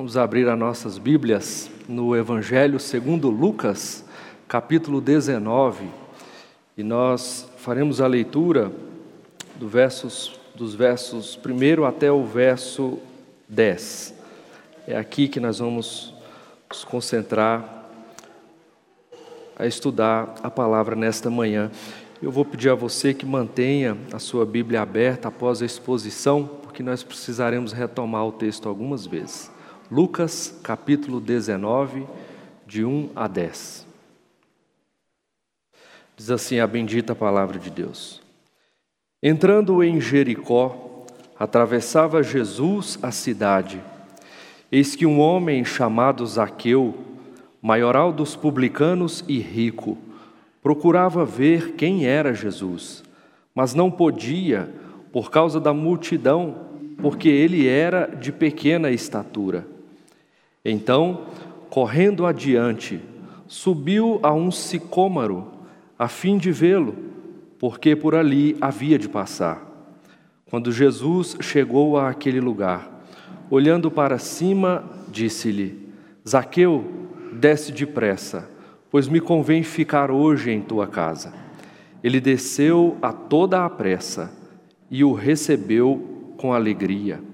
Vamos abrir as nossas Bíblias no Evangelho segundo Lucas, capítulo 19, e nós faremos a leitura do versos, dos versos 1 até o verso 10. É aqui que nós vamos nos concentrar a estudar a palavra nesta manhã. Eu vou pedir a você que mantenha a sua Bíblia aberta após a exposição, porque nós precisaremos retomar o texto algumas vezes. Lucas capítulo 19, de 1 a 10. Diz assim a bendita palavra de Deus. Entrando em Jericó, atravessava Jesus a cidade. Eis que um homem chamado Zaqueu, maioral dos publicanos e rico, procurava ver quem era Jesus, mas não podia por causa da multidão, porque ele era de pequena estatura. Então, correndo adiante, subiu a um sicômoro, a fim de vê-lo, porque por ali havia de passar. Quando Jesus chegou àquele lugar, olhando para cima, disse-lhe: Zaqueu, desce depressa, pois me convém ficar hoje em tua casa. Ele desceu a toda a pressa e o recebeu com alegria.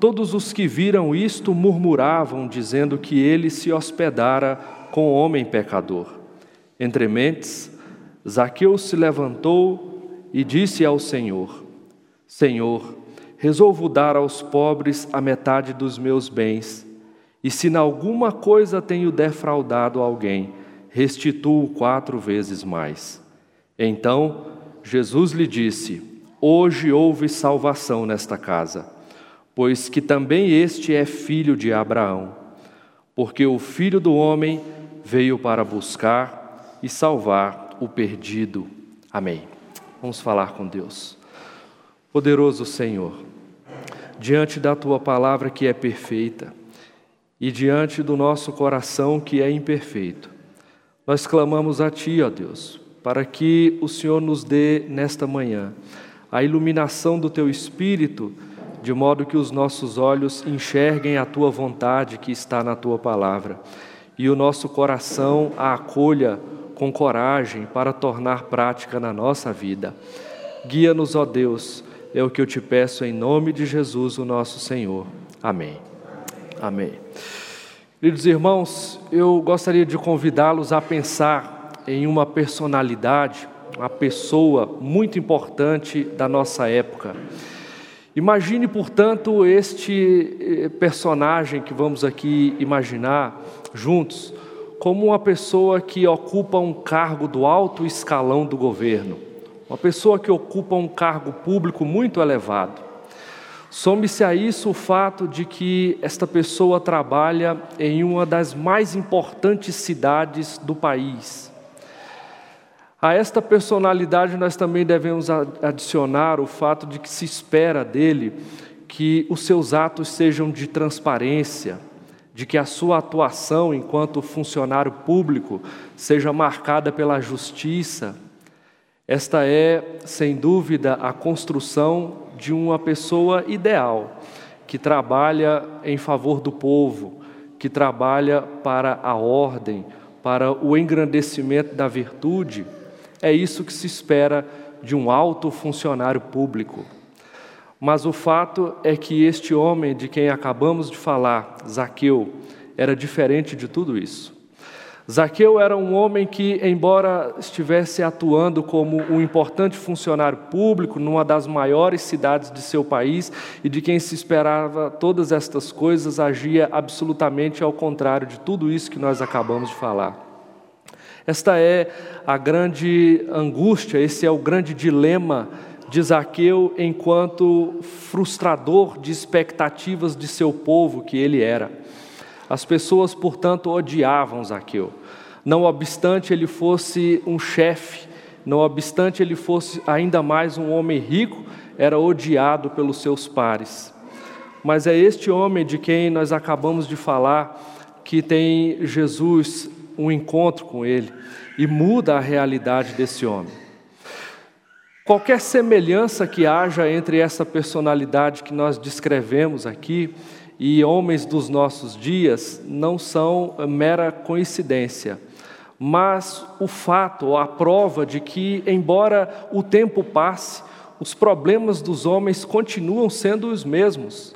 Todos os que viram isto murmuravam, dizendo que ele se hospedara com homem pecador. Entre mentes, Zaqueu se levantou e disse ao Senhor: Senhor, resolvo dar aos pobres a metade dos meus bens, e se em alguma coisa tenho defraudado alguém, restituo quatro vezes mais. Então Jesus lhe disse: Hoje houve salvação nesta casa pois que também este é filho de Abraão, porque o filho do homem veio para buscar e salvar o perdido. Amém. Vamos falar com Deus. Poderoso Senhor, diante da tua palavra que é perfeita e diante do nosso coração que é imperfeito, nós clamamos a Ti, ó Deus, para que o Senhor nos dê nesta manhã a iluminação do Teu Espírito de modo que os nossos olhos enxerguem a tua vontade que está na tua palavra e o nosso coração a acolha com coragem para tornar prática na nossa vida. Guia-nos, ó Deus, é o que eu te peço em nome de Jesus, o nosso Senhor. Amém. Amém. Queridos irmãos, eu gostaria de convidá-los a pensar em uma personalidade, uma pessoa muito importante da nossa época. Imagine, portanto, este eh, personagem que vamos aqui imaginar juntos como uma pessoa que ocupa um cargo do alto escalão do governo, uma pessoa que ocupa um cargo público muito elevado. Some-se a isso o fato de que esta pessoa trabalha em uma das mais importantes cidades do país. A esta personalidade nós também devemos adicionar o fato de que se espera dele que os seus atos sejam de transparência, de que a sua atuação enquanto funcionário público seja marcada pela justiça. Esta é, sem dúvida, a construção de uma pessoa ideal, que trabalha em favor do povo, que trabalha para a ordem, para o engrandecimento da virtude é isso que se espera de um alto funcionário público. Mas o fato é que este homem de quem acabamos de falar, Zaqueu, era diferente de tudo isso. Zaqueu era um homem que, embora estivesse atuando como um importante funcionário público numa das maiores cidades de seu país e de quem se esperava todas estas coisas, agia absolutamente ao contrário de tudo isso que nós acabamos de falar. Esta é a grande angústia, esse é o grande dilema de Zaqueu enquanto frustrador de expectativas de seu povo que ele era. As pessoas, portanto, odiavam Zaqueu. Não obstante ele fosse um chefe, não obstante ele fosse ainda mais um homem rico, era odiado pelos seus pares. Mas é este homem de quem nós acabamos de falar que tem Jesus um encontro com ele e muda a realidade desse homem. Qualquer semelhança que haja entre essa personalidade que nós descrevemos aqui e homens dos nossos dias não são mera coincidência, mas o fato, a prova de que, embora o tempo passe, os problemas dos homens continuam sendo os mesmos.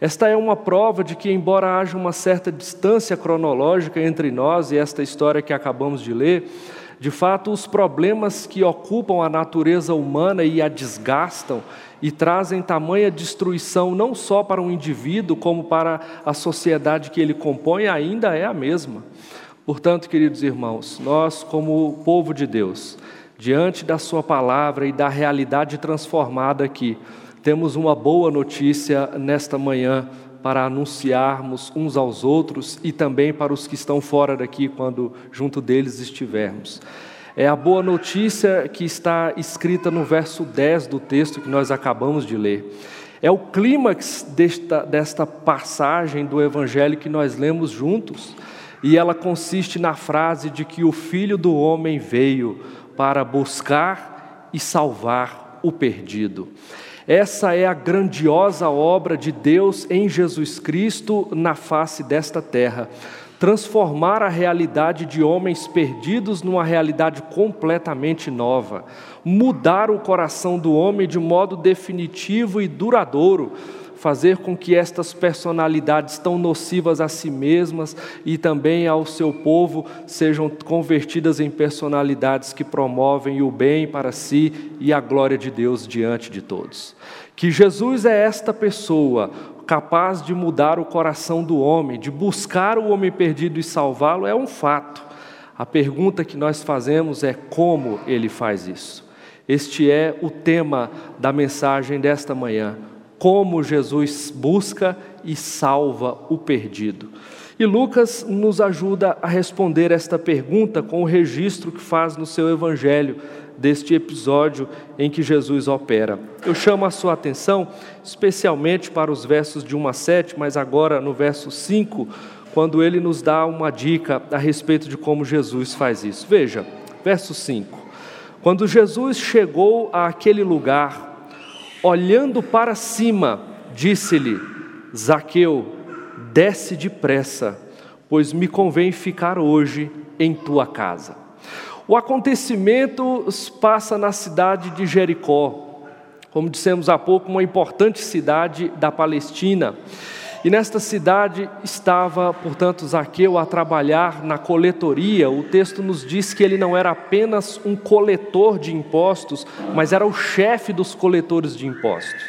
Esta é uma prova de que, embora haja uma certa distância cronológica entre nós e esta história que acabamos de ler, de fato, os problemas que ocupam a natureza humana e a desgastam e trazem tamanha destruição não só para um indivíduo, como para a sociedade que ele compõe, ainda é a mesma. Portanto, queridos irmãos, nós, como povo de Deus, diante da Sua palavra e da realidade transformada aqui, temos uma boa notícia nesta manhã para anunciarmos uns aos outros e também para os que estão fora daqui quando junto deles estivermos. É a boa notícia que está escrita no verso 10 do texto que nós acabamos de ler. É o clímax desta, desta passagem do Evangelho que nós lemos juntos, e ela consiste na frase de que o Filho do Homem veio para buscar e salvar o perdido. Essa é a grandiosa obra de Deus em Jesus Cristo na face desta terra. Transformar a realidade de homens perdidos numa realidade completamente nova, mudar o coração do homem de modo definitivo e duradouro, fazer com que estas personalidades tão nocivas a si mesmas e também ao seu povo sejam convertidas em personalidades que promovem o bem para si e a glória de Deus diante de todos. Que Jesus é esta pessoa, capaz de mudar o coração do homem, de buscar o homem perdido e salvá-lo, é um fato. A pergunta que nós fazemos é como ele faz isso. Este é o tema da mensagem desta manhã. Como Jesus busca e salva o perdido. E Lucas nos ajuda a responder esta pergunta com o registro que faz no seu evangelho deste episódio em que Jesus opera. Eu chamo a sua atenção especialmente para os versos de 1 a 7, mas agora no verso 5, quando ele nos dá uma dica a respeito de como Jesus faz isso. Veja, verso 5. Quando Jesus chegou àquele lugar, olhando para cima, disse-lhe: Zaqueu, desce depressa, pois me convém ficar hoje em tua casa. O acontecimento passa na cidade de Jericó, como dissemos há pouco, uma importante cidade da Palestina. E nesta cidade estava, portanto, Zaqueu a trabalhar na coletoria. O texto nos diz que ele não era apenas um coletor de impostos, mas era o chefe dos coletores de impostos.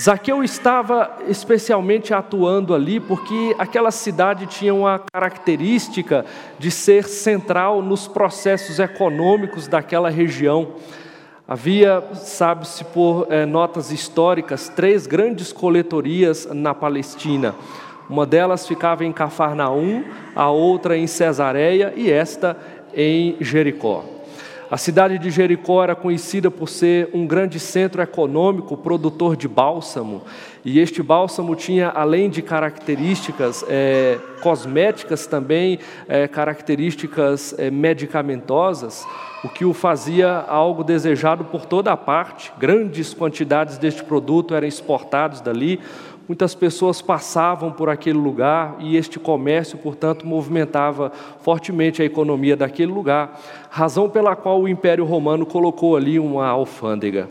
Zaqueu estava especialmente atuando ali porque aquela cidade tinha uma característica de ser central nos processos econômicos daquela região. Havia, sabe-se por é, notas históricas, três grandes coletorias na Palestina. Uma delas ficava em Cafarnaum, a outra em Cesareia e esta em Jericó. A cidade de Jericó era conhecida por ser um grande centro econômico, produtor de bálsamo, e este bálsamo tinha, além de características é, cosméticas, também é, características é, medicamentosas, o que o fazia algo desejado por toda a parte. Grandes quantidades deste produto eram exportados dali, Muitas pessoas passavam por aquele lugar e este comércio, portanto, movimentava fortemente a economia daquele lugar, razão pela qual o Império Romano colocou ali uma alfândega.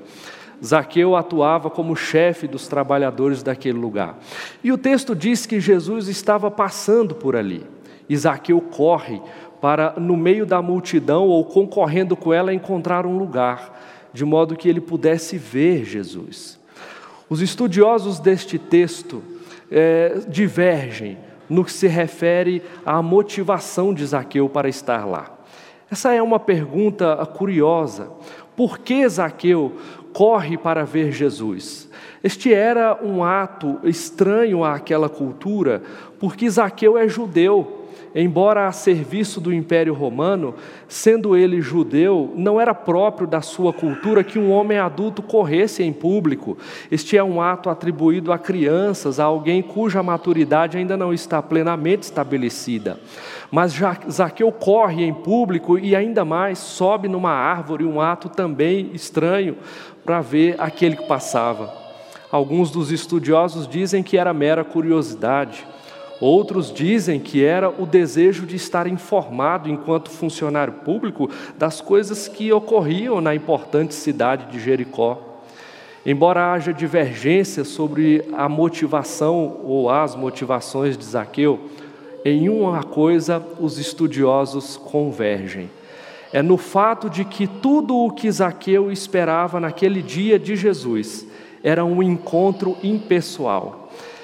Zaqueu atuava como chefe dos trabalhadores daquele lugar. E o texto diz que Jesus estava passando por ali. E Zaqueu corre para, no meio da multidão ou concorrendo com ela, encontrar um lugar, de modo que ele pudesse ver Jesus. Os estudiosos deste texto é, divergem no que se refere à motivação de Zaqueu para estar lá. Essa é uma pergunta curiosa. Por que Zaqueu corre para ver Jesus? Este era um ato estranho àquela cultura, porque Zaqueu é judeu embora a serviço do Império Romano, sendo ele judeu, não era próprio da sua cultura que um homem adulto corresse em público. Este é um ato atribuído a crianças, a alguém cuja maturidade ainda não está plenamente estabelecida. Mas Zaqueu corre em público e ainda mais sobe numa árvore, um ato também estranho, para ver aquele que passava. Alguns dos estudiosos dizem que era mera curiosidade. Outros dizem que era o desejo de estar informado, enquanto funcionário público, das coisas que ocorriam na importante cidade de Jericó. Embora haja divergência sobre a motivação ou as motivações de Zaqueu, em uma coisa os estudiosos convergem. É no fato de que tudo o que Zaqueu esperava naquele dia de Jesus era um encontro impessoal.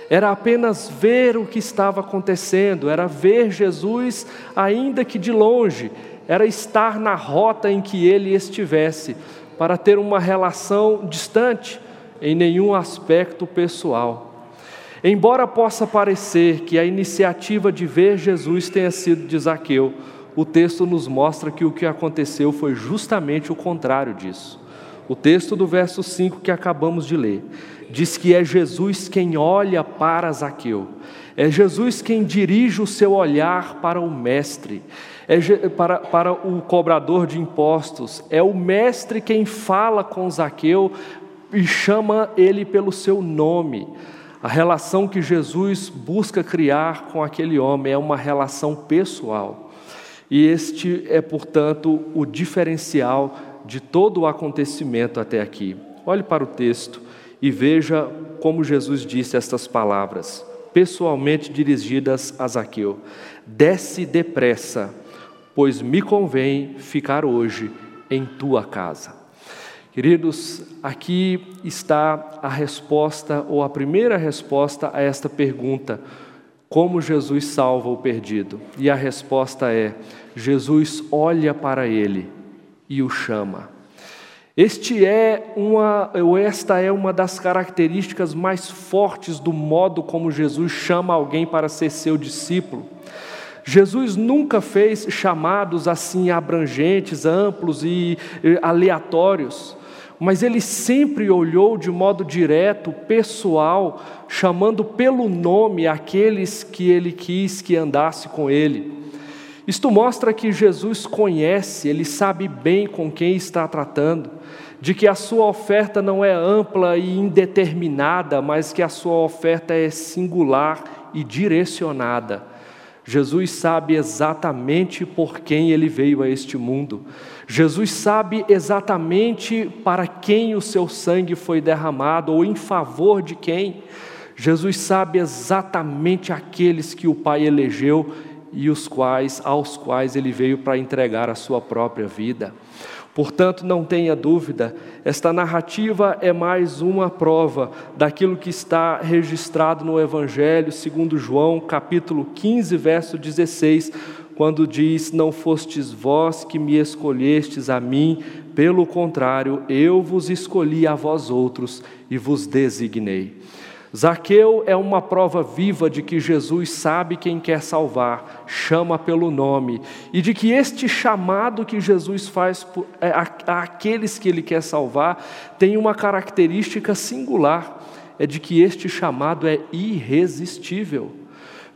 Era apenas ver o que estava acontecendo, era ver Jesus, ainda que de longe, era estar na rota em que ele estivesse, para ter uma relação distante, em nenhum aspecto pessoal. Embora possa parecer que a iniciativa de ver Jesus tenha sido de Zaqueu, o texto nos mostra que o que aconteceu foi justamente o contrário disso. O texto do verso 5 que acabamos de ler diz que é Jesus quem olha para Zaqueu, é Jesus quem dirige o seu olhar para o Mestre, é para, para o cobrador de impostos, é o Mestre quem fala com Zaqueu e chama ele pelo seu nome. A relação que Jesus busca criar com aquele homem é uma relação pessoal. E este é, portanto, o diferencial de todo o acontecimento até aqui. Olhe para o texto e veja como Jesus disse estas palavras, pessoalmente dirigidas a Zaqueu: Desce depressa, pois me convém ficar hoje em tua casa. Queridos, aqui está a resposta, ou a primeira resposta a esta pergunta: como Jesus salva o perdido? E a resposta é: Jesus olha para ele e o chama. Este é uma, ou esta é uma das características mais fortes do modo como Jesus chama alguém para ser seu discípulo. Jesus nunca fez chamados assim abrangentes, amplos e aleatórios mas ele sempre olhou de modo direto, pessoal, chamando pelo nome aqueles que ele quis que andasse com ele. Isto mostra que Jesus conhece, ele sabe bem com quem está tratando, de que a sua oferta não é ampla e indeterminada, mas que a sua oferta é singular e direcionada. Jesus sabe exatamente por quem ele veio a este mundo. Jesus sabe exatamente para quem o seu sangue foi derramado ou em favor de quem. Jesus sabe exatamente aqueles que o Pai elegeu e os quais aos quais ele veio para entregar a sua própria vida. Portanto, não tenha dúvida, esta narrativa é mais uma prova daquilo que está registrado no Evangelho, segundo João, capítulo 15, verso 16, quando diz: Não fostes vós que me escolhestes a mim, pelo contrário, eu vos escolhi a vós outros e vos designei. Zaqueu é uma prova viva de que Jesus sabe quem quer salvar, chama pelo nome, e de que este chamado que Jesus faz é, àqueles que ele quer salvar tem uma característica singular: é de que este chamado é irresistível.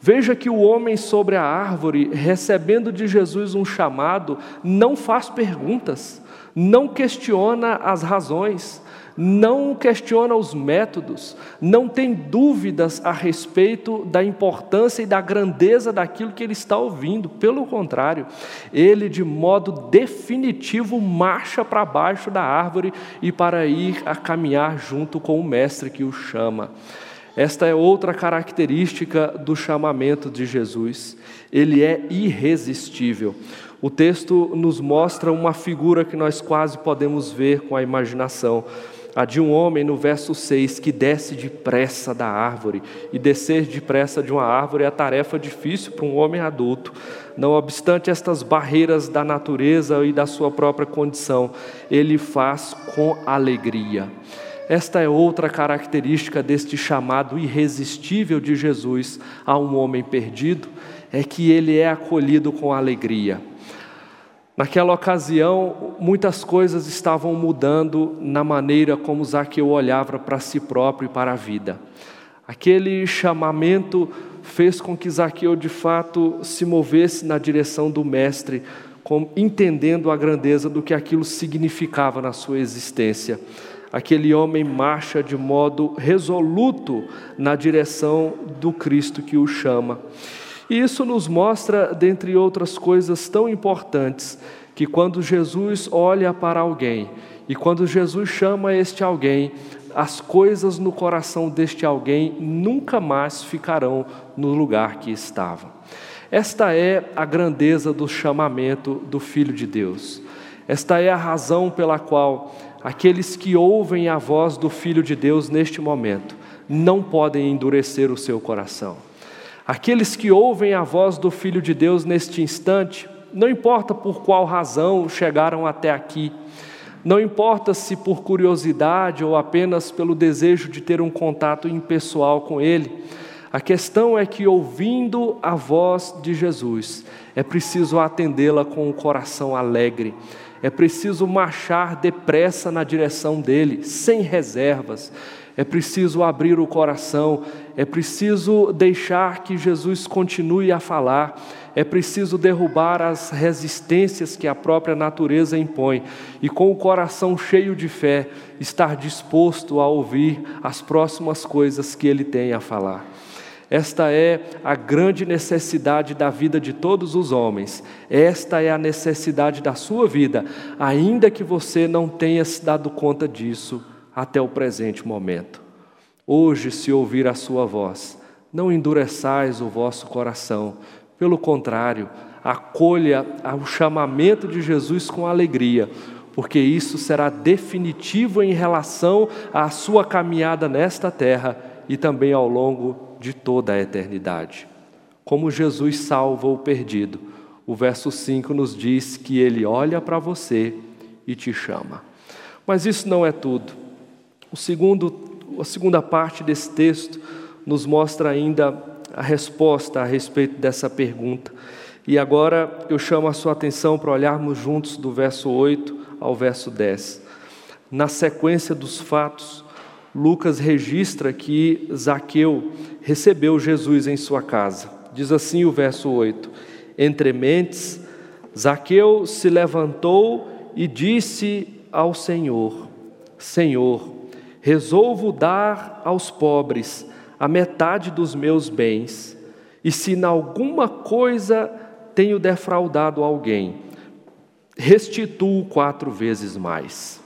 Veja que o homem sobre a árvore, recebendo de Jesus um chamado, não faz perguntas, não questiona as razões, não questiona os métodos, não tem dúvidas a respeito da importância e da grandeza daquilo que ele está ouvindo. Pelo contrário, ele, de modo definitivo, marcha para baixo da árvore e para ir a caminhar junto com o mestre que o chama. Esta é outra característica do chamamento de Jesus. Ele é irresistível. O texto nos mostra uma figura que nós quase podemos ver com a imaginação a de um homem no verso 6 que desce depressa da árvore. E descer depressa de uma árvore é a tarefa difícil para um homem adulto. Não obstante estas barreiras da natureza e da sua própria condição, ele faz com alegria. Esta é outra característica deste chamado irresistível de Jesus a um homem perdido, é que ele é acolhido com alegria. Naquela ocasião, muitas coisas estavam mudando na maneira como Zaqueu olhava para si próprio e para a vida. Aquele chamamento fez com que Zaqueu de fato se movesse na direção do Mestre, entendendo a grandeza do que aquilo significava na sua existência. aquele homem marcha de modo resoluto na direção do Cristo que o chama. E isso nos mostra, dentre outras coisas tão importantes, que quando Jesus olha para alguém e quando Jesus chama este alguém, as coisas no coração deste alguém nunca mais ficarão no lugar que estavam. Esta é a grandeza do chamamento do Filho de Deus. Esta é a razão pela qual aqueles que ouvem a voz do Filho de Deus neste momento não podem endurecer o seu coração. Aqueles que ouvem a voz do Filho de Deus neste instante, não importa por qual razão chegaram até aqui, não importa se por curiosidade ou apenas pelo desejo de ter um contato impessoal com Ele, a questão é que, ouvindo a voz de Jesus, é preciso atendê-la com o coração alegre, é preciso marchar depressa na direção dele, sem reservas, é preciso abrir o coração, é preciso deixar que Jesus continue a falar, é preciso derrubar as resistências que a própria natureza impõe. E, com o coração cheio de fé, estar disposto a ouvir as próximas coisas que Ele tem a falar. Esta é a grande necessidade da vida de todos os homens, esta é a necessidade da sua vida, ainda que você não tenha se dado conta disso até o presente momento. Hoje, se ouvir a sua voz, não endureçais o vosso coração, pelo contrário, acolha o chamamento de Jesus com alegria, porque isso será definitivo em relação à sua caminhada nesta terra e também ao longo de toda a eternidade. Como Jesus salva o perdido, o verso 5 nos diz que ele olha para você e te chama. Mas isso não é tudo. O segundo, a segunda parte desse texto nos mostra ainda a resposta a respeito dessa pergunta. E agora eu chamo a sua atenção para olharmos juntos do verso 8 ao verso 10. Na sequência dos fatos, Lucas registra que Zaqueu recebeu Jesus em sua casa. Diz assim o verso 8: Entre mentes, Zaqueu se levantou e disse ao Senhor: Senhor, resolvo dar aos pobres a metade dos meus bens, e se em alguma coisa tenho defraudado alguém, restituo quatro vezes mais.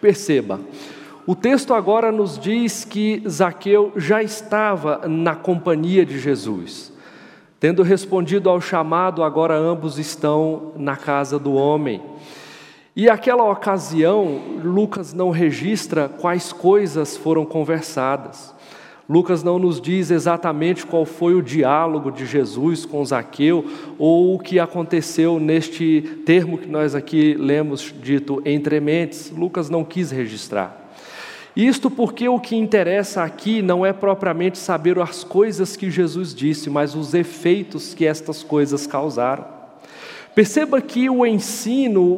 Perceba, o texto agora nos diz que Zaqueu já estava na companhia de Jesus. Tendo respondido ao chamado, agora ambos estão na casa do homem. E aquela ocasião, Lucas não registra quais coisas foram conversadas. Lucas não nos diz exatamente qual foi o diálogo de Jesus com Zaqueu ou o que aconteceu neste termo que nós aqui lemos dito entre mentes. Lucas não quis registrar. Isto porque o que interessa aqui não é propriamente saber as coisas que Jesus disse, mas os efeitos que estas coisas causaram. Perceba que o ensino,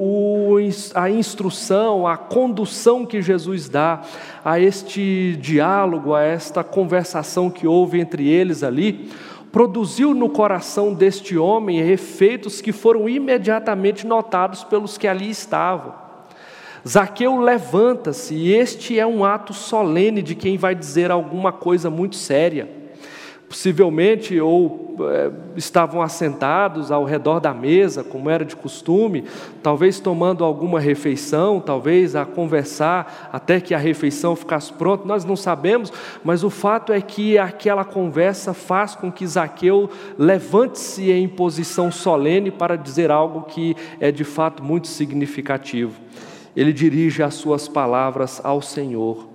a instrução, a condução que Jesus dá a este diálogo, a esta conversação que houve entre eles ali, produziu no coração deste homem efeitos que foram imediatamente notados pelos que ali estavam. Zaqueu levanta-se, e este é um ato solene de quem vai dizer alguma coisa muito séria possivelmente ou é, estavam assentados ao redor da mesa, como era de costume, talvez tomando alguma refeição, talvez a conversar até que a refeição ficasse pronta, nós não sabemos, mas o fato é que aquela conversa faz com que Zaqueu levante-se em posição solene para dizer algo que é de fato muito significativo. Ele dirige as suas palavras ao Senhor.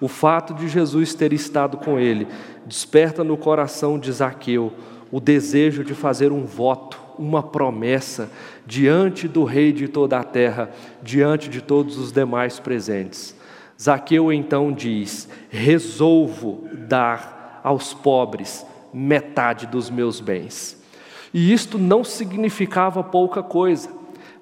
O fato de Jesus ter estado com ele desperta no coração de Zaqueu o desejo de fazer um voto, uma promessa diante do Rei de toda a terra, diante de todos os demais presentes. Zaqueu então diz: Resolvo dar aos pobres metade dos meus bens. E isto não significava pouca coisa.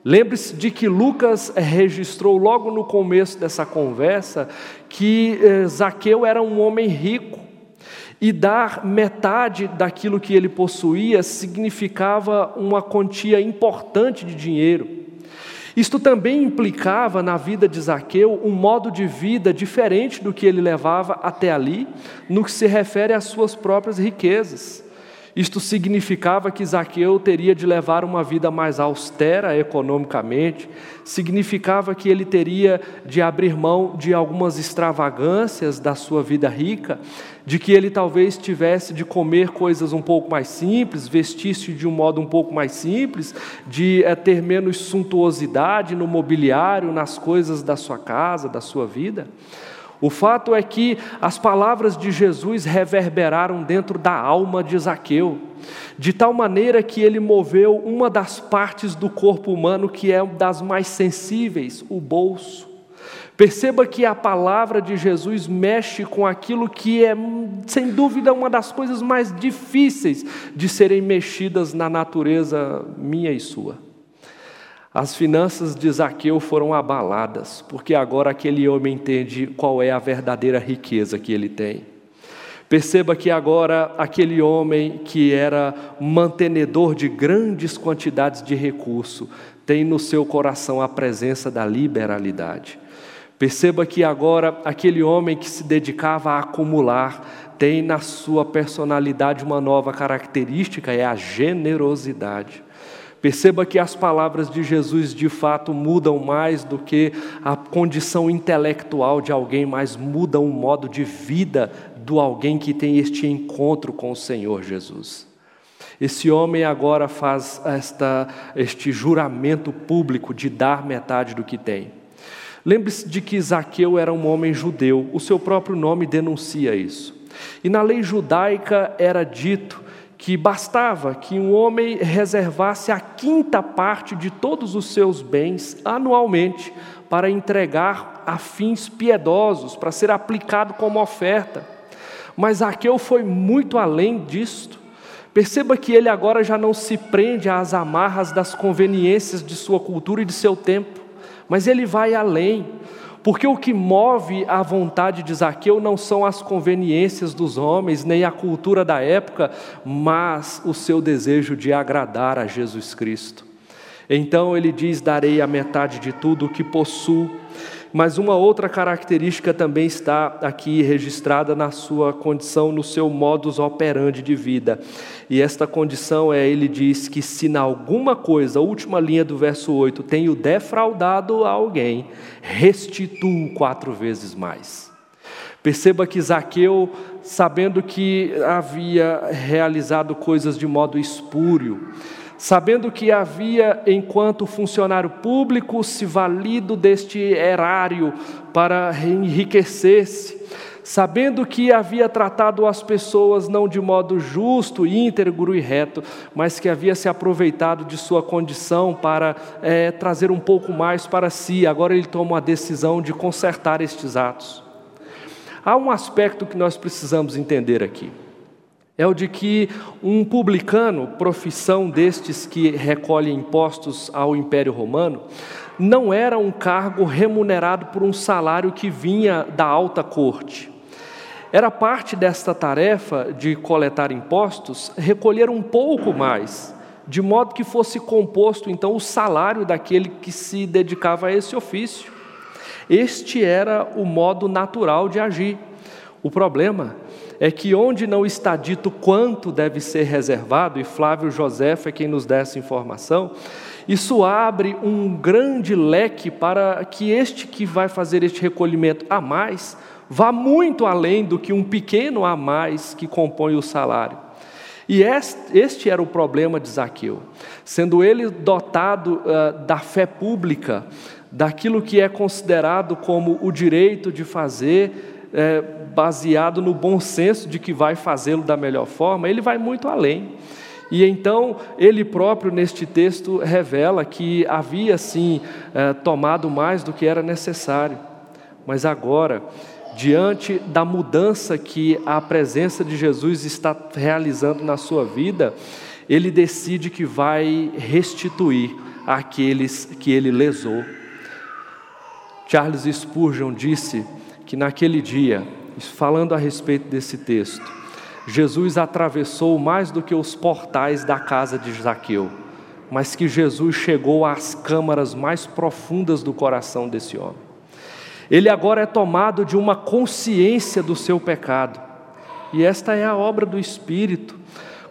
Lembre-se de que Lucas registrou logo no começo dessa conversa que eh, Zaqueu era um homem rico e dar metade daquilo que ele possuía significava uma quantia importante de dinheiro. Isto também implicava na vida de Zaqueu um modo de vida diferente do que ele levava até ali, no que se refere às suas próprias riquezas. Isto significava que Zaqueu teria de levar uma vida mais austera economicamente, significava que ele teria de abrir mão de algumas extravagâncias da sua vida rica, de que ele talvez tivesse de comer coisas um pouco mais simples, vestir-se de um modo um pouco mais simples, de é, ter menos suntuosidade no mobiliário, nas coisas da sua casa, da sua vida. O fato é que as palavras de Jesus reverberaram dentro da alma de Zaqueu, de tal maneira que ele moveu uma das partes do corpo humano que é das mais sensíveis, o bolso. Perceba que a palavra de Jesus mexe com aquilo que é, sem dúvida, uma das coisas mais difíceis de serem mexidas na natureza minha e sua. As finanças de Zaqueu foram abaladas, porque agora aquele homem entende qual é a verdadeira riqueza que ele tem. Perceba que agora aquele homem que era mantenedor de grandes quantidades de recurso tem no seu coração a presença da liberalidade. Perceba que agora aquele homem que se dedicava a acumular tem na sua personalidade uma nova característica, é a generosidade. Perceba que as palavras de Jesus de fato mudam mais do que a condição intelectual de alguém, mas mudam o modo de vida do alguém que tem este encontro com o Senhor Jesus. Esse homem agora faz esta, este juramento público de dar metade do que tem. Lembre-se de que Zaqueu era um homem judeu, o seu próprio nome denuncia isso. E na lei judaica era dito que bastava que um homem reservasse a quinta parte de todos os seus bens anualmente para entregar a fins piedosos, para ser aplicado como oferta. Mas Aqueu foi muito além disto. Perceba que ele agora já não se prende às amarras das conveniências de sua cultura e de seu tempo, mas ele vai além. Porque o que move a vontade de Zaqueu não são as conveniências dos homens, nem a cultura da época, mas o seu desejo de agradar a Jesus Cristo. Então ele diz: Darei a metade de tudo o que possuo mas uma outra característica também está aqui registrada na sua condição, no seu modus operandi de vida. E esta condição é, ele diz que se na alguma coisa, a última linha do verso 8, tenho defraudado alguém, restituo quatro vezes mais. Perceba que Zaqueu, sabendo que havia realizado coisas de modo espúrio, sabendo que havia, enquanto funcionário público, se valido deste erário para enriquecer-se, sabendo que havia tratado as pessoas não de modo justo, íntegro e reto, mas que havia se aproveitado de sua condição para é, trazer um pouco mais para si, agora ele toma a decisão de consertar estes atos. Há um aspecto que nós precisamos entender aqui é o de que um publicano, profissão destes que recolhe impostos ao Império Romano, não era um cargo remunerado por um salário que vinha da alta corte. Era parte desta tarefa de coletar impostos recolher um pouco mais, de modo que fosse composto então o salário daquele que se dedicava a esse ofício. Este era o modo natural de agir. O problema é que onde não está dito quanto deve ser reservado, e Flávio José é quem nos dá essa informação, isso abre um grande leque para que este que vai fazer este recolhimento a mais vá muito além do que um pequeno a mais que compõe o salário. E este era o problema de Zaqueu. Sendo ele dotado uh, da fé pública, daquilo que é considerado como o direito de fazer, é, baseado no bom senso de que vai fazê-lo da melhor forma, ele vai muito além. E então ele próprio neste texto revela que havia sim é, tomado mais do que era necessário, mas agora, diante da mudança que a presença de Jesus está realizando na sua vida, ele decide que vai restituir aqueles que ele lesou. Charles Spurgeon disse que naquele dia, falando a respeito desse texto, Jesus atravessou mais do que os portais da casa de Zaqueu, mas que Jesus chegou às câmaras mais profundas do coração desse homem. Ele agora é tomado de uma consciência do seu pecado, e esta é a obra do Espírito.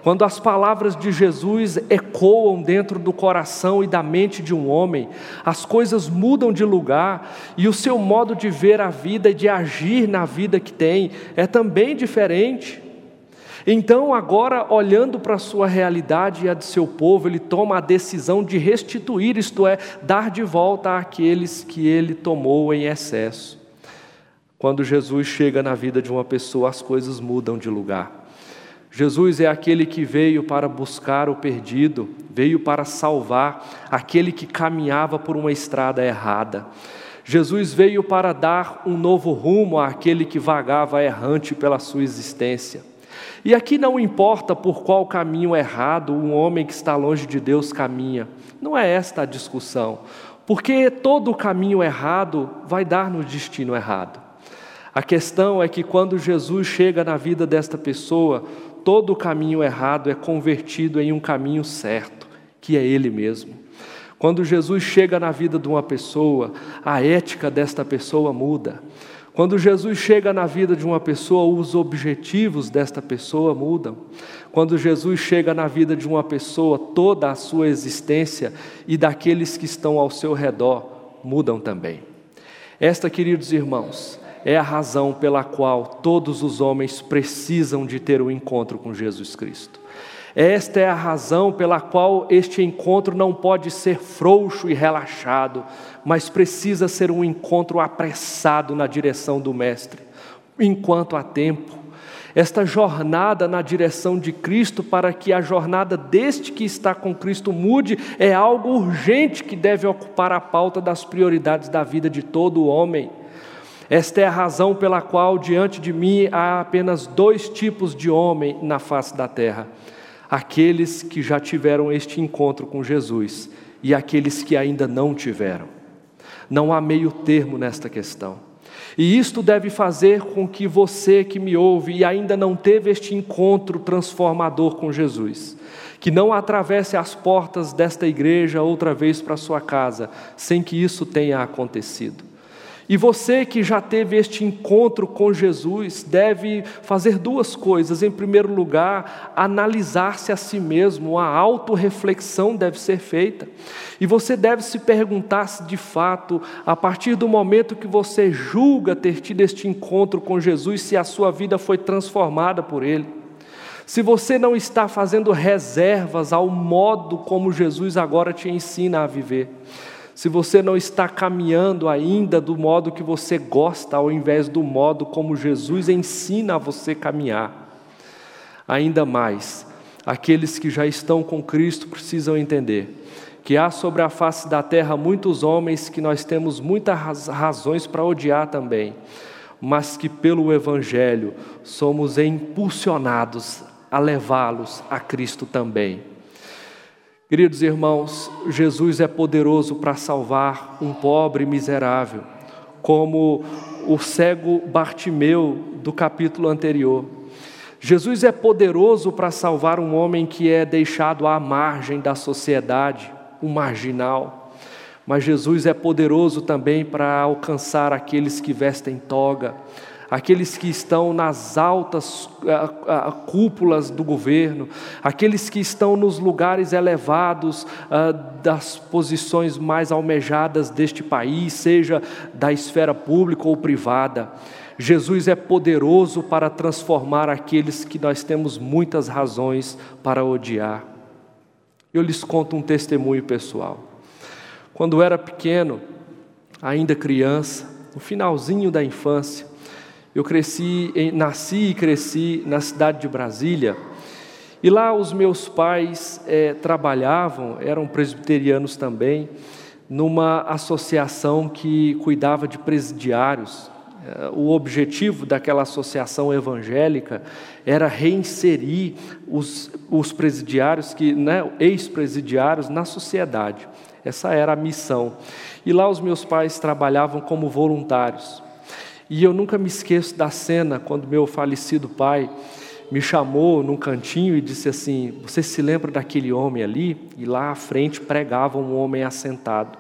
Quando as palavras de Jesus ecoam dentro do coração e da mente de um homem, as coisas mudam de lugar e o seu modo de ver a vida e de agir na vida que tem é também diferente. Então, agora, olhando para a sua realidade e a de seu povo, ele toma a decisão de restituir, isto é, dar de volta àqueles que ele tomou em excesso. Quando Jesus chega na vida de uma pessoa, as coisas mudam de lugar. Jesus é aquele que veio para buscar o perdido, veio para salvar aquele que caminhava por uma estrada errada. Jesus veio para dar um novo rumo àquele que vagava errante pela sua existência. E aqui não importa por qual caminho errado um homem que está longe de Deus caminha, não é esta a discussão, porque todo caminho errado vai dar no destino errado. A questão é que quando Jesus chega na vida desta pessoa, todo o caminho errado é convertido em um caminho certo, que é Ele mesmo. Quando Jesus chega na vida de uma pessoa, a ética desta pessoa muda. Quando Jesus chega na vida de uma pessoa, os objetivos desta pessoa mudam. Quando Jesus chega na vida de uma pessoa, toda a sua existência e daqueles que estão ao seu redor mudam também. Esta, queridos irmãos, é a razão pela qual todos os homens precisam de ter o um encontro com Jesus Cristo. Esta é a razão pela qual este encontro não pode ser frouxo e relaxado, mas precisa ser um encontro apressado na direção do Mestre, enquanto há tempo. Esta jornada na direção de Cristo, para que a jornada deste que está com Cristo mude, é algo urgente que deve ocupar a pauta das prioridades da vida de todo homem. Esta é a razão pela qual diante de mim há apenas dois tipos de homem na face da terra aqueles que já tiveram este encontro com Jesus e aqueles que ainda não tiveram. Não há meio termo nesta questão. E isto deve fazer com que você que me ouve e ainda não teve este encontro transformador com Jesus, que não atravesse as portas desta igreja outra vez para sua casa, sem que isso tenha acontecido. E você que já teve este encontro com Jesus, deve fazer duas coisas. Em primeiro lugar, analisar-se a si mesmo, a autorreflexão deve ser feita. E você deve se perguntar se de fato, a partir do momento que você julga ter tido este encontro com Jesus, se a sua vida foi transformada por Ele. Se você não está fazendo reservas ao modo como Jesus agora te ensina a viver se você não está caminhando ainda do modo que você gosta, ao invés do modo como Jesus ensina a você caminhar. Ainda mais, aqueles que já estão com Cristo precisam entender que há sobre a face da terra muitos homens que nós temos muitas razões para odiar também, mas que pelo Evangelho somos impulsionados a levá-los a Cristo também. Queridos irmãos, Jesus é poderoso para salvar um pobre miserável, como o cego Bartimeu do capítulo anterior. Jesus é poderoso para salvar um homem que é deixado à margem da sociedade, um marginal. Mas Jesus é poderoso também para alcançar aqueles que vestem toga, aqueles que estão nas altas cúpulas do governo, aqueles que estão nos lugares elevados a, das posições mais almejadas deste país, seja da esfera pública ou privada. Jesus é poderoso para transformar aqueles que nós temos muitas razões para odiar. Eu lhes conto um testemunho pessoal. Quando era pequeno, ainda criança, no finalzinho da infância, eu cresci, nasci e cresci na cidade de Brasília, e lá os meus pais é, trabalhavam, eram presbiterianos também, numa associação que cuidava de presidiários. É, o objetivo daquela associação evangélica era reinserir os, os presidiários, que né, ex-presidiários, na sociedade. Essa era a missão. E lá os meus pais trabalhavam como voluntários. E eu nunca me esqueço da cena quando meu falecido pai me chamou num cantinho e disse assim: Você se lembra daquele homem ali? E lá à frente pregava um homem assentado.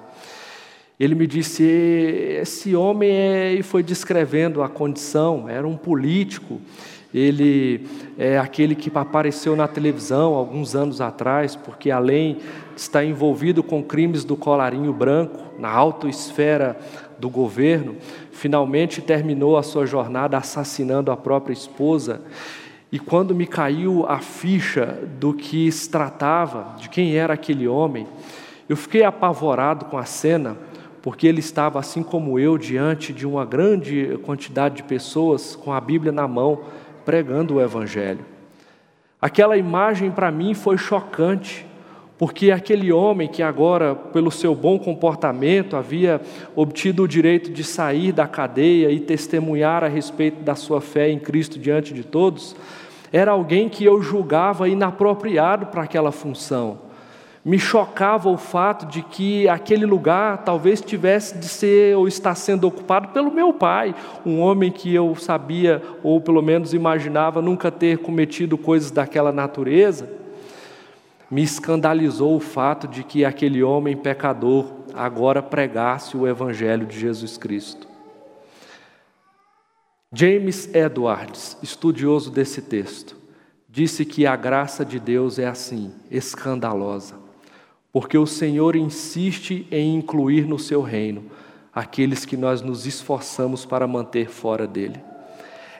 Ele me disse: Esse homem é. E foi descrevendo a condição, era um político. Ele é aquele que apareceu na televisão alguns anos atrás, porque além de estar envolvido com crimes do colarinho branco, na alta esfera do governo, finalmente terminou a sua jornada assassinando a própria esposa. E quando me caiu a ficha do que se tratava, de quem era aquele homem, eu fiquei apavorado com a cena, porque ele estava, assim como eu, diante de uma grande quantidade de pessoas com a Bíblia na mão, pregando o Evangelho. Aquela imagem para mim foi chocante, porque aquele homem que agora, pelo seu bom comportamento, havia obtido o direito de sair da cadeia e testemunhar a respeito da sua fé em Cristo diante de todos, era alguém que eu julgava inapropriado para aquela função. Me chocava o fato de que aquele lugar talvez tivesse de ser ou estar sendo ocupado pelo meu pai, um homem que eu sabia, ou pelo menos imaginava, nunca ter cometido coisas daquela natureza me escandalizou o fato de que aquele homem pecador agora pregasse o Evangelho de Jesus Cristo. James Edwards, estudioso desse texto, disse que a graça de Deus é assim, escandalosa, porque o Senhor insiste em incluir no seu reino aqueles que nós nos esforçamos para manter fora dele.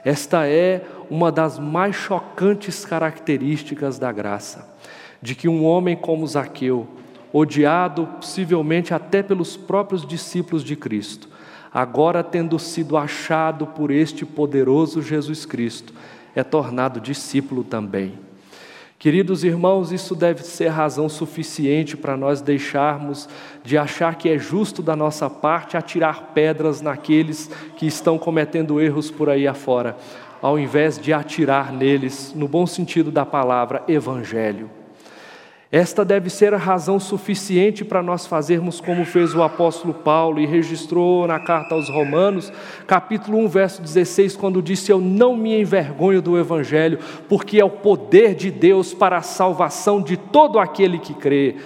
Esta é uma das mais chocantes características da graça de que um homem como Zaqueu, odiado possivelmente até pelos próprios discípulos de Cristo, agora tendo sido achado por este poderoso Jesus Cristo, é tornado discípulo também. Queridos irmãos, isso deve ser razão suficiente para nós deixarmos de achar que é justo da nossa parte atirar pedras naqueles que estão cometendo erros por aí afora, ao invés de atirar neles, no bom sentido da palavra, evangelho. Esta deve ser a razão suficiente para nós fazermos como fez o apóstolo Paulo e registrou na carta aos Romanos, capítulo 1, verso 16, quando disse: Eu não me envergonho do Evangelho, porque é o poder de Deus para a salvação de todo aquele que crê,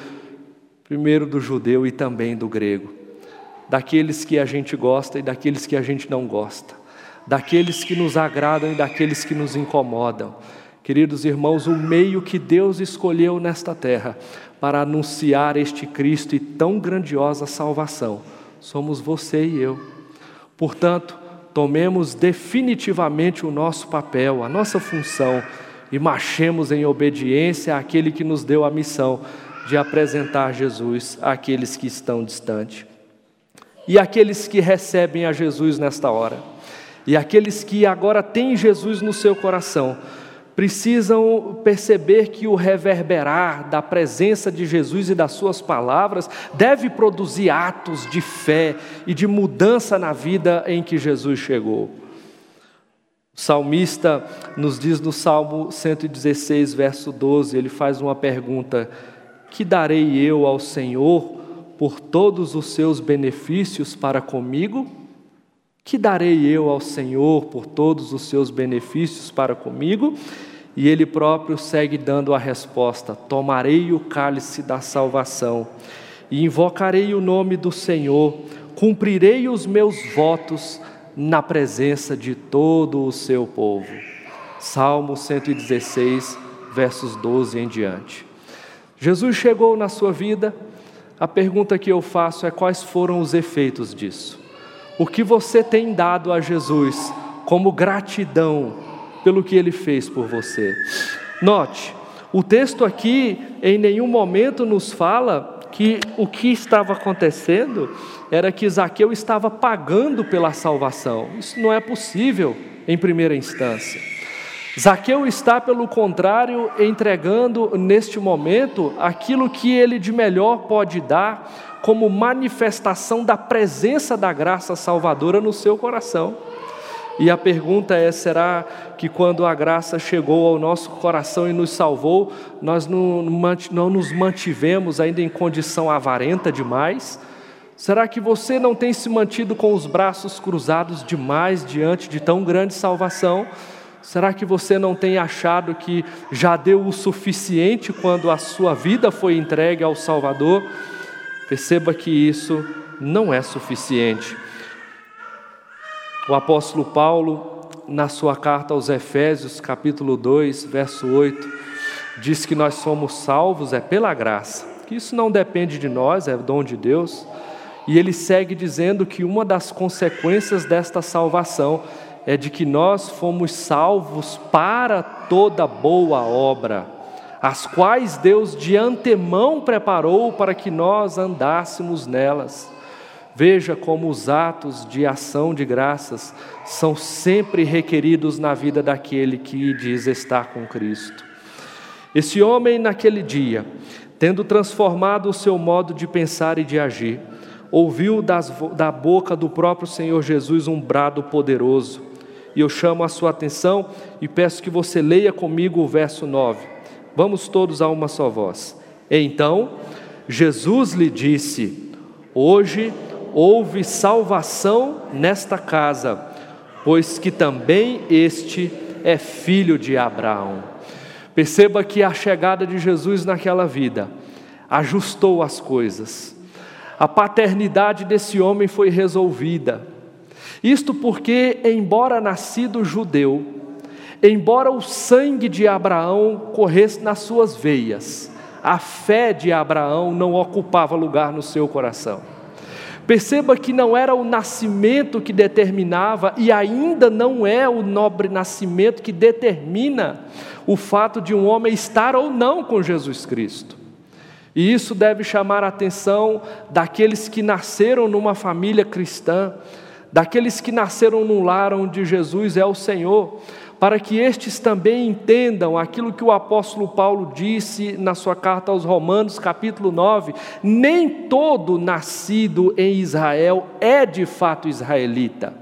primeiro do judeu e também do grego, daqueles que a gente gosta e daqueles que a gente não gosta, daqueles que nos agradam e daqueles que nos incomodam Queridos irmãos, o meio que Deus escolheu nesta terra para anunciar este Cristo e tão grandiosa salvação somos você e eu. Portanto, tomemos definitivamente o nosso papel, a nossa função e marchemos em obediência àquele que nos deu a missão de apresentar Jesus àqueles que estão distantes. E àqueles que recebem a Jesus nesta hora. E aqueles que agora têm Jesus no seu coração precisam perceber que o reverberar da presença de Jesus e das Suas palavras deve produzir atos de fé e de mudança na vida em que Jesus chegou. O salmista nos diz no Salmo 116, verso 12, ele faz uma pergunta: Que darei eu ao Senhor por todos os seus benefícios para comigo? Que darei eu ao Senhor por todos os seus benefícios para comigo? E ele próprio segue dando a resposta: Tomarei o cálice da salvação e invocarei o nome do Senhor, cumprirei os meus votos na presença de todo o seu povo. Salmo 116, versos 12 em diante. Jesus chegou na sua vida, a pergunta que eu faço é: quais foram os efeitos disso? O que você tem dado a Jesus como gratidão pelo que ele fez por você. Note, o texto aqui em nenhum momento nos fala que o que estava acontecendo era que Zaqueu estava pagando pela salvação. Isso não é possível em primeira instância. Zaqueu está, pelo contrário, entregando neste momento aquilo que ele de melhor pode dar como manifestação da presença da graça salvadora no seu coração. E a pergunta é: será que quando a graça chegou ao nosso coração e nos salvou, nós não, não nos mantivemos ainda em condição avarenta demais? Será que você não tem se mantido com os braços cruzados demais diante de tão grande salvação? Será que você não tem achado que já deu o suficiente quando a sua vida foi entregue ao Salvador? Perceba que isso não é suficiente. O apóstolo Paulo, na sua carta aos Efésios, capítulo 2, verso 8, diz que nós somos salvos é pela graça, que isso não depende de nós, é dom de Deus. E ele segue dizendo que uma das consequências desta salvação é de que nós fomos salvos para toda boa obra, as quais Deus de antemão preparou para que nós andássemos nelas. Veja como os atos de ação de graças são sempre requeridos na vida daquele que diz estar com Cristo. Esse homem, naquele dia, tendo transformado o seu modo de pensar e de agir, ouviu das, da boca do próprio Senhor Jesus um brado poderoso. E eu chamo a sua atenção e peço que você leia comigo o verso 9. Vamos todos a uma só voz. Então, Jesus lhe disse: Hoje houve salvação nesta casa, pois que também este é filho de Abraão. Perceba que a chegada de Jesus naquela vida ajustou as coisas. A paternidade desse homem foi resolvida. Isto porque, embora nascido judeu, embora o sangue de Abraão corresse nas suas veias, a fé de Abraão não ocupava lugar no seu coração. Perceba que não era o nascimento que determinava, e ainda não é o nobre nascimento que determina o fato de um homem estar ou não com Jesus Cristo. E isso deve chamar a atenção daqueles que nasceram numa família cristã, daqueles que nasceram num lar onde Jesus é o Senhor, para que estes também entendam aquilo que o apóstolo Paulo disse na sua carta aos Romanos, capítulo 9: nem todo nascido em Israel é de fato israelita.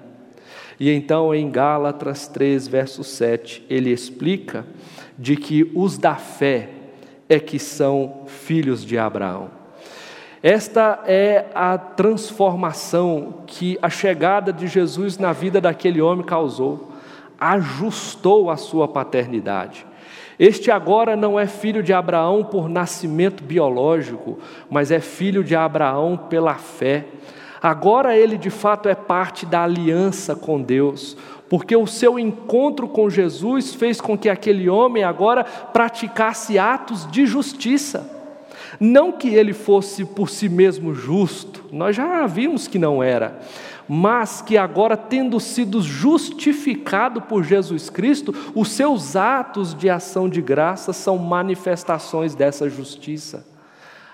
E então em Gálatas 3, verso 7, ele explica de que os da fé é que são filhos de Abraão. Esta é a transformação que a chegada de Jesus na vida daquele homem causou ajustou a sua paternidade. Este agora não é filho de Abraão por nascimento biológico, mas é filho de Abraão pela fé. Agora ele de fato é parte da aliança com Deus, porque o seu encontro com Jesus fez com que aquele homem agora praticasse atos de justiça. Não que ele fosse por si mesmo justo, nós já vimos que não era, mas que agora, tendo sido justificado por Jesus Cristo, os seus atos de ação de graça são manifestações dessa justiça.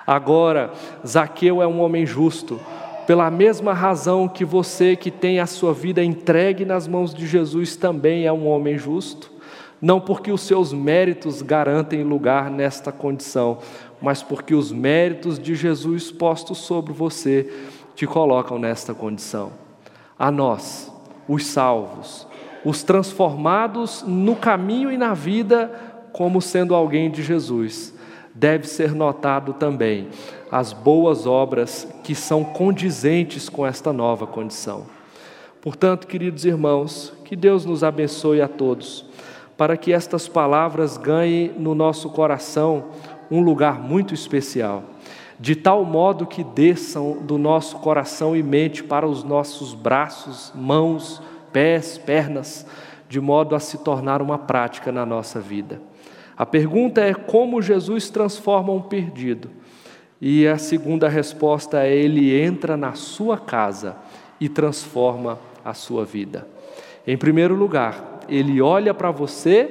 Agora, Zaqueu é um homem justo, pela mesma razão que você que tem a sua vida entregue nas mãos de Jesus também é um homem justo. Não porque os seus méritos garantem lugar nesta condição, mas porque os méritos de Jesus postos sobre você te colocam nesta condição a nós, os salvos, os transformados no caminho e na vida como sendo alguém de Jesus. Deve ser notado também as boas obras que são condizentes com esta nova condição. Portanto, queridos irmãos, que Deus nos abençoe a todos, para que estas palavras ganhem no nosso coração um lugar muito especial de tal modo que desçam do nosso coração e mente para os nossos braços, mãos, pés, pernas, de modo a se tornar uma prática na nossa vida. A pergunta é como Jesus transforma um perdido. E a segunda resposta é: ele entra na sua casa e transforma a sua vida. Em primeiro lugar, ele olha para você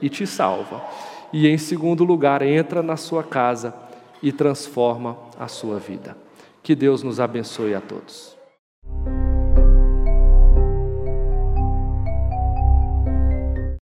e te salva. E em segundo lugar, entra na sua casa e transforma a sua vida. Que Deus nos abençoe a todos.